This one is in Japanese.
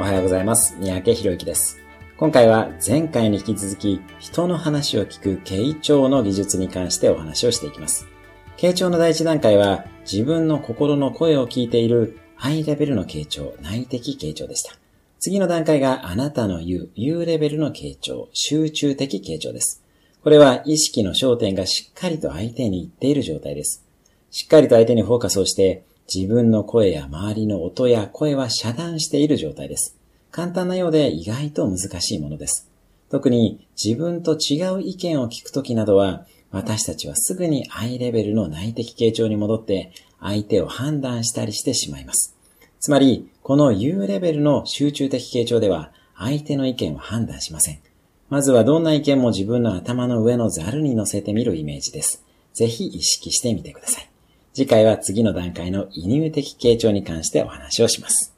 おはようございます。三宅博之です。今回は前回に引き続き、人の話を聞く傾聴の技術に関してお話をしていきます。傾聴の第一段階は、自分の心の声を聞いている I レベルの傾聴、内的傾聴でした。次の段階があなたの言う U レベルの傾聴、集中的傾聴です。これは意識の焦点がしっかりと相手に行っている状態です。しっかりと相手にフォーカスをして、自分の声や周りの音や声は遮断している状態です。簡単なようで意外と難しいものです。特に自分と違う意見を聞くときなどは、私たちはすぐに I レベルの内的傾聴に戻って相手を判断したりしてしまいます。つまり、この U レベルの集中的傾聴では相手の意見を判断しません。まずはどんな意見も自分の頭の上のザルに乗せてみるイメージです。ぜひ意識してみてください。次回は次の段階の移入的傾聴に関してお話をします。